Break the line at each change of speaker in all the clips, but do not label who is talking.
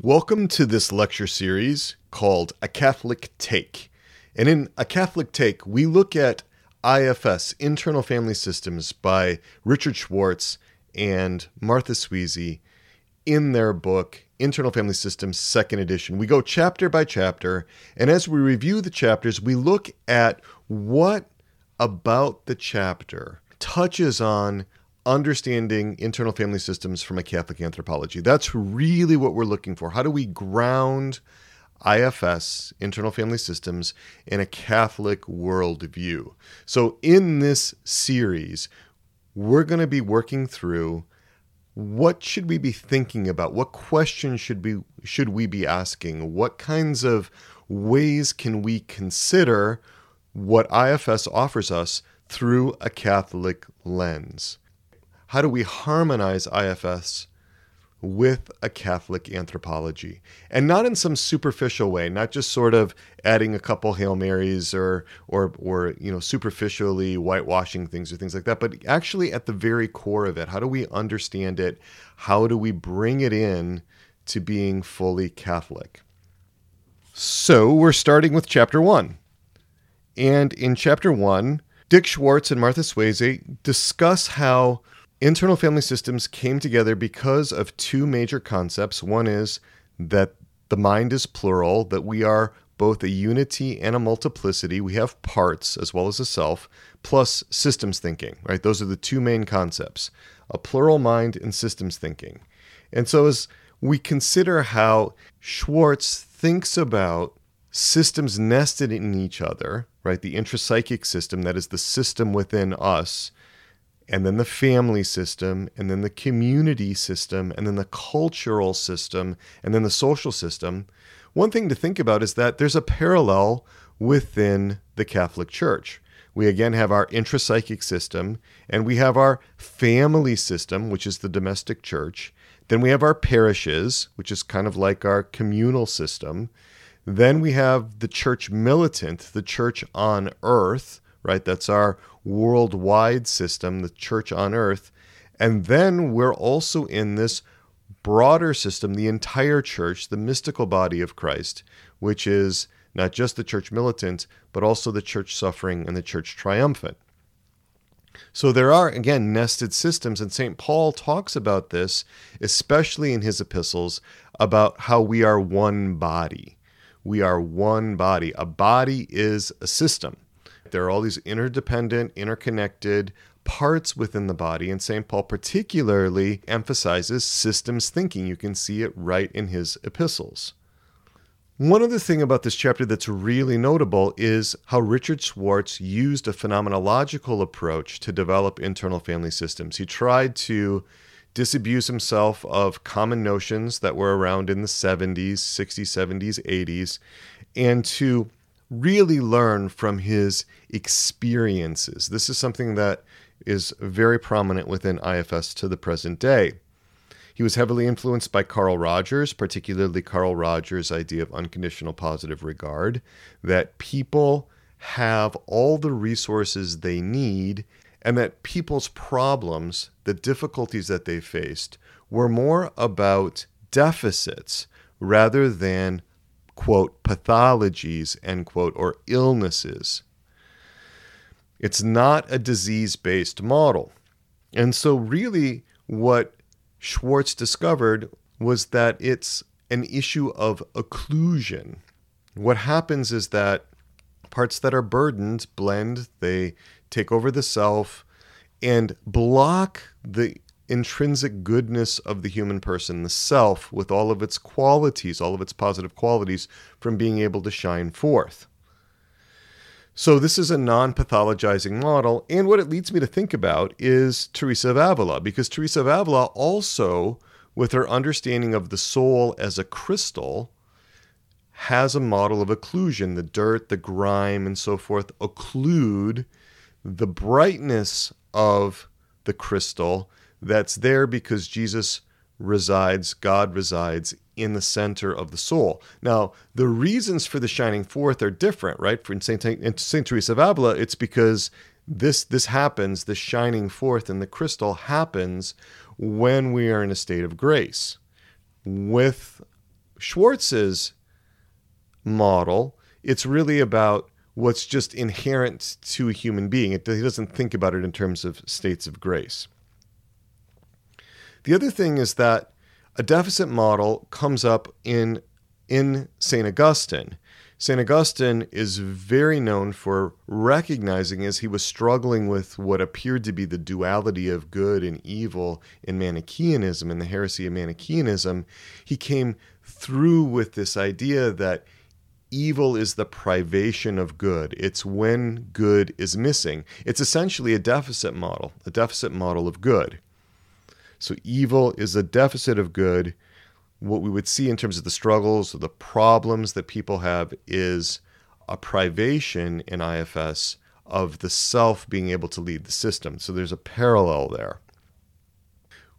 Welcome to this lecture series called A Catholic Take. And in A Catholic Take, we look at IFS, Internal Family Systems, by Richard Schwartz and Martha Sweezy in their book, Internal Family Systems, second edition. We go chapter by chapter, and as we review the chapters, we look at what about the chapter touches on understanding internal family systems from a Catholic anthropology. That's really what we're looking for. How do we ground IFS, internal family systems, in a Catholic worldview? So, in this series, we're going to be working through what should we be thinking about? What questions should be should we be asking? What kinds of ways can we consider what IFS offers us through a Catholic lens? How do we harmonize IFS with a Catholic anthropology? And not in some superficial way, not just sort of adding a couple Hail Marys or or or you know, superficially whitewashing things or things like that, but actually at the very core of it, how do we understand it? How do we bring it in to being fully Catholic? So we're starting with chapter one. And in chapter one, Dick Schwartz and Martha Sweezy discuss how Internal family systems came together because of two major concepts. One is that the mind is plural, that we are both a unity and a multiplicity. We have parts as well as a self, plus systems thinking, right? Those are the two main concepts a plural mind and systems thinking. And so, as we consider how Schwartz thinks about systems nested in each other, right? The intrapsychic system, that is the system within us, and then the family system, and then the community system, and then the cultural system, and then the social system, one thing to think about is that there's a parallel within the Catholic Church. We again have our intrapsychic system, and we have our family system, which is the domestic church. Then we have our parishes, which is kind of like our communal system. Then we have the church militant, the church on earth, right? That's our worldwide system, the church on earth. And then we're also in this broader system, the entire church, the mystical body of Christ, which is not just the church militant, but also the church suffering and the church triumphant. So there are, again, nested systems, and St. Paul talks about this, especially in his epistles, about how we are one body. We are one body. A body is a system. There are all these interdependent, interconnected parts within the body, and St. Paul particularly emphasizes systems thinking. You can see it right in his epistles. One other thing about this chapter that's really notable is how Richard Schwartz used a phenomenological approach to develop internal family systems. He tried to disabuse himself of common notions that were around in the 70s, 60s, 70s, 80s, and to really learn from his experiences. This is something that is very prominent within IFS to the present day. He was heavily influenced by Carl Rogers, particularly Carl Rogers' idea of unconditional positive regard, that people have all the resources they need, and that people's problems, the difficulties that they faced, were more about deficits rather than quote, pathologies, end quote, or illnesses. It's not a disease based model. And so, really, what Schwartz discovered was that it's an issue of occlusion. What happens is that parts that are burdened blend, they take over the self and block the intrinsic goodness of the human person, the self, with all of its qualities, all of its positive qualities, from being able to shine forth. So, this is a non pathologizing model. And what it leads me to think about is Teresa of Avila, because Teresa of Avila also, with her understanding of the soul as a crystal, has a model of occlusion. The dirt, the grime, and so forth occlude the brightness of the crystal that's there because Jesus resides, God resides in the center of the soul. Now, the reasons for the shining forth are different, right? For in Saint, in Saint Teresa of Avila, it's because this this happens, the shining forth in the crystal happens when we are in a state of grace. With Schwartz's model, it's really about what's just inherent to a human being. It, he doesn't think about it in terms of states of grace. The other thing is that a deficit model comes up in in St. Augustine. St. Augustine is very known for recognizing as he was struggling with what appeared to be the duality of good and evil in Manichaeanism and the heresy of Manichaeanism, he came through with this idea that evil is the privation of good. It's when good is missing. It's essentially a deficit model, a deficit model of good. So evil is a deficit of good. What we would see in terms of the struggles or the problems that people have is a privation in IFS of the self being able to lead the system. So there's a parallel there.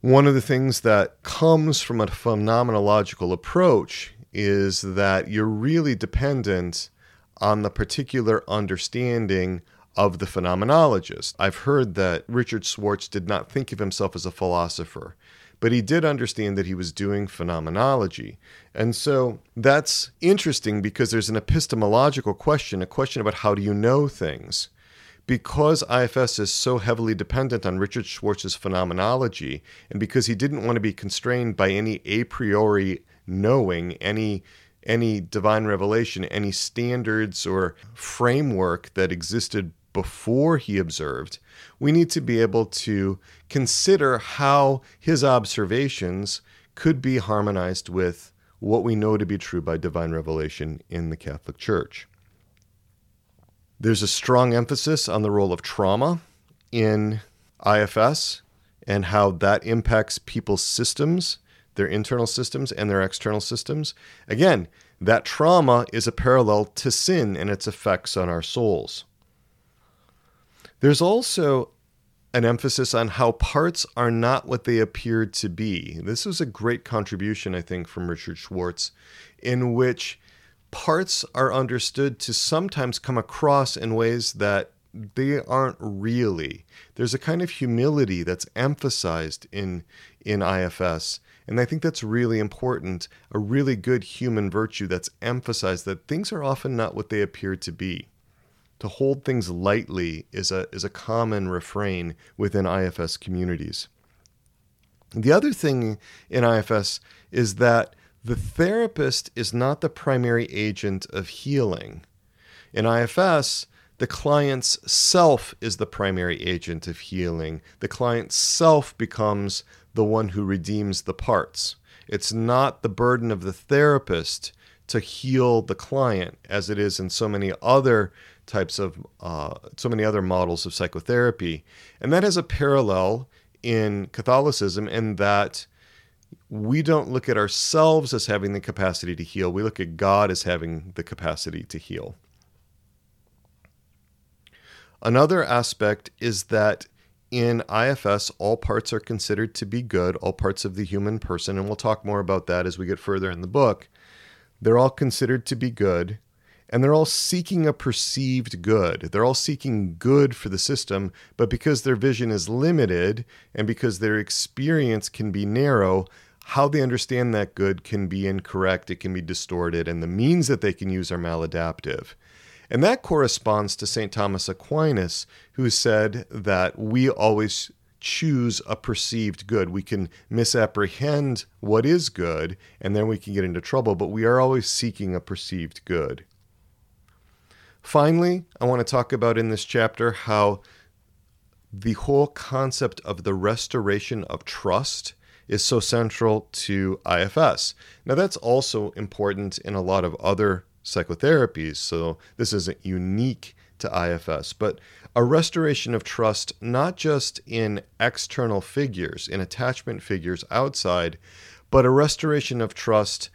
One of the things that comes from a phenomenological approach is that you're really dependent on the particular understanding of the phenomenologist. I've heard that Richard Schwartz did not think of himself as a philosopher, but he did understand that he was doing phenomenology. And so that's interesting because there's an epistemological question, a question about how do you know things. Because IFS is so heavily dependent on Richard Schwartz's phenomenology, and because he didn't want to be constrained by any a priori knowing any any divine revelation, any standards or framework that existed before he observed, we need to be able to consider how his observations could be harmonized with what we know to be true by divine revelation in the Catholic Church. There's a strong emphasis on the role of trauma in IFS and how that impacts people's systems their internal systems and their external systems. Again, that trauma is a parallel to sin and its effects on our souls. There's also an emphasis on how parts are not what they appear to be. This was a great contribution, I think, from Richard Schwartz, in which parts are understood to sometimes come across in ways that they aren't really. There's a kind of humility that's emphasized in in IFS and I think that's really important, a really good human virtue that's emphasized that things are often not what they appear to be. To hold things lightly is a, is a common refrain within IFS communities. The other thing in IFS is that the therapist is not the primary agent of healing. In IFS, the client's self is the primary agent of healing. The client's self becomes the one who redeems the parts. It's not the burden of the therapist to heal the client as it is in so many other types of uh, so many other models of psychotherapy. And that has a parallel in catholicism in that we don't look at ourselves as having the capacity to heal. We look at god as having the capacity to heal. Another aspect is that in IFS, all parts are considered to be good, all parts of the human person, and we'll talk more about that as we get further in the book. They're all considered to be good, and they're all seeking a perceived good. They're all seeking good for the system, but because their vision is limited and because their experience can be narrow, how they understand that good can be incorrect, it can be distorted, and the means that they can use are maladaptive. And that corresponds to St. Thomas Aquinas, who said that we always choose a perceived good. We can misapprehend what is good, and then we can get into trouble, but we are always seeking a perceived good. Finally, I want to talk about in this chapter how the whole concept of the restoration of trust is so central to IFS. Now, that's also important in a lot of other psychotherapies, so this isn't unique to IFS, but a restoration of trust not just in external figures, in attachment figures outside, but a restoration of trust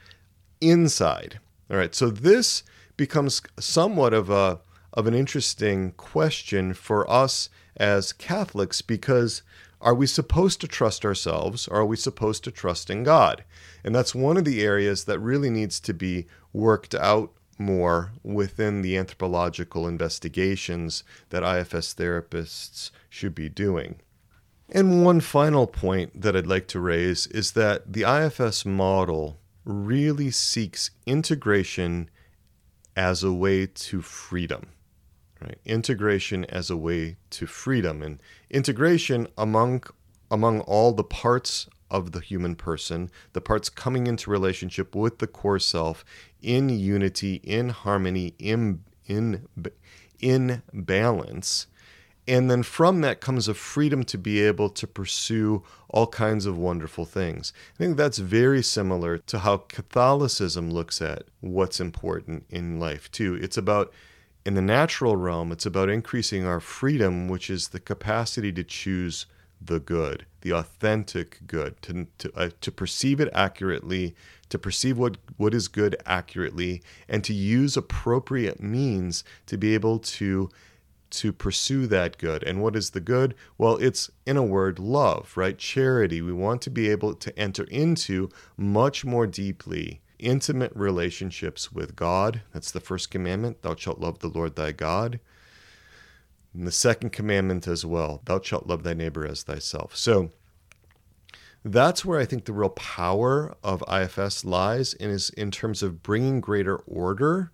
inside. All right, so this becomes somewhat of a of an interesting question for us as Catholics because are we supposed to trust ourselves or are we supposed to trust in God? And that's one of the areas that really needs to be worked out more within the anthropological investigations that IFS therapists should be doing. And one final point that I'd like to raise is that the IFS model really seeks integration as a way to freedom. Right? Integration as a way to freedom and integration among among all the parts of the human person, the parts coming into relationship with the core self in unity, in harmony, in in in balance. And then from that comes a freedom to be able to pursue all kinds of wonderful things. I think that's very similar to how Catholicism looks at what's important in life, too. It's about, in the natural realm, it's about increasing our freedom, which is the capacity to choose the good, the authentic good, to, to, uh, to perceive it accurately, to perceive what, what is good accurately, and to use appropriate means to be able to to pursue that good. And what is the good? Well, it's in a word, love, right? Charity. We want to be able to enter into much more deeply intimate relationships with God. That's the first commandment. Thou shalt love the Lord thy God. And the second commandment as well thou shalt love thy neighbor as thyself. So that's where I think the real power of IFS lies and is in terms of bringing greater order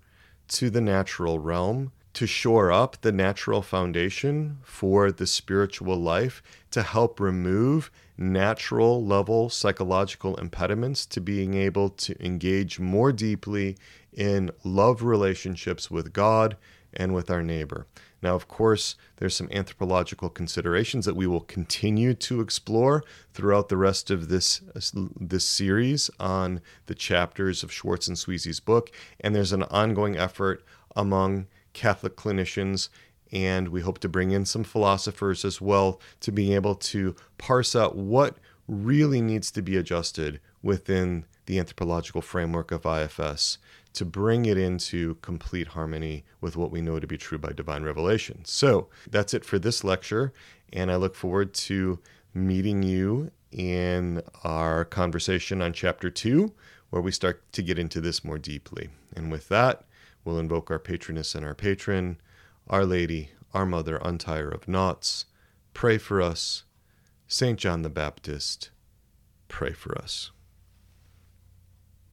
to the natural realm to shore up the natural foundation for the spiritual life to help remove natural level psychological impediments to being able to engage more deeply in love relationships with God and with our neighbor. Now, of course, there's some anthropological considerations that we will continue to explore throughout the rest of this this series on the chapters of Schwartz and Sweezy's book, and there's an ongoing effort among Catholic clinicians and we hope to bring in some philosophers as well to being able to parse out what really needs to be adjusted within the anthropological framework of IFS to bring it into complete harmony with what we know to be true by divine revelation. So that's it for this lecture, and I look forward to meeting you in our conversation on chapter two, where we start to get into this more deeply. And with that, we'll invoke our patroness and our patron, Our Lady, our Mother, Undoer of Knots. Pray for us. St. John the Baptist, pray for us.